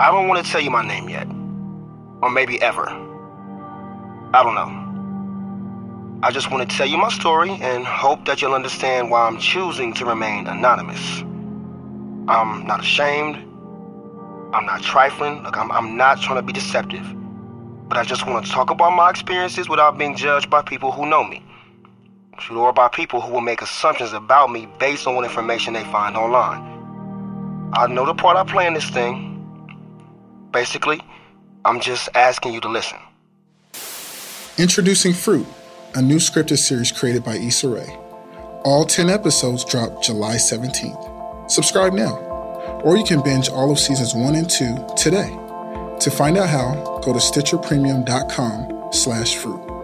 I don't want to tell you my name yet. Or maybe ever. I don't know. I just want to tell you my story and hope that you'll understand why I'm choosing to remain anonymous. I'm not ashamed. I'm not trifling. Look, I'm, I'm not trying to be deceptive. But I just want to talk about my experiences without being judged by people who know me. Or by people who will make assumptions about me based on what information they find online. I know the part I play in this thing. Basically, I'm just asking you to listen. Introducing Fruit, a new scripted series created by Issa Rae. All 10 episodes drop July 17th. Subscribe now, or you can binge all of seasons 1 and 2 today. To find out how, go to stitcherpremium.com slash fruit.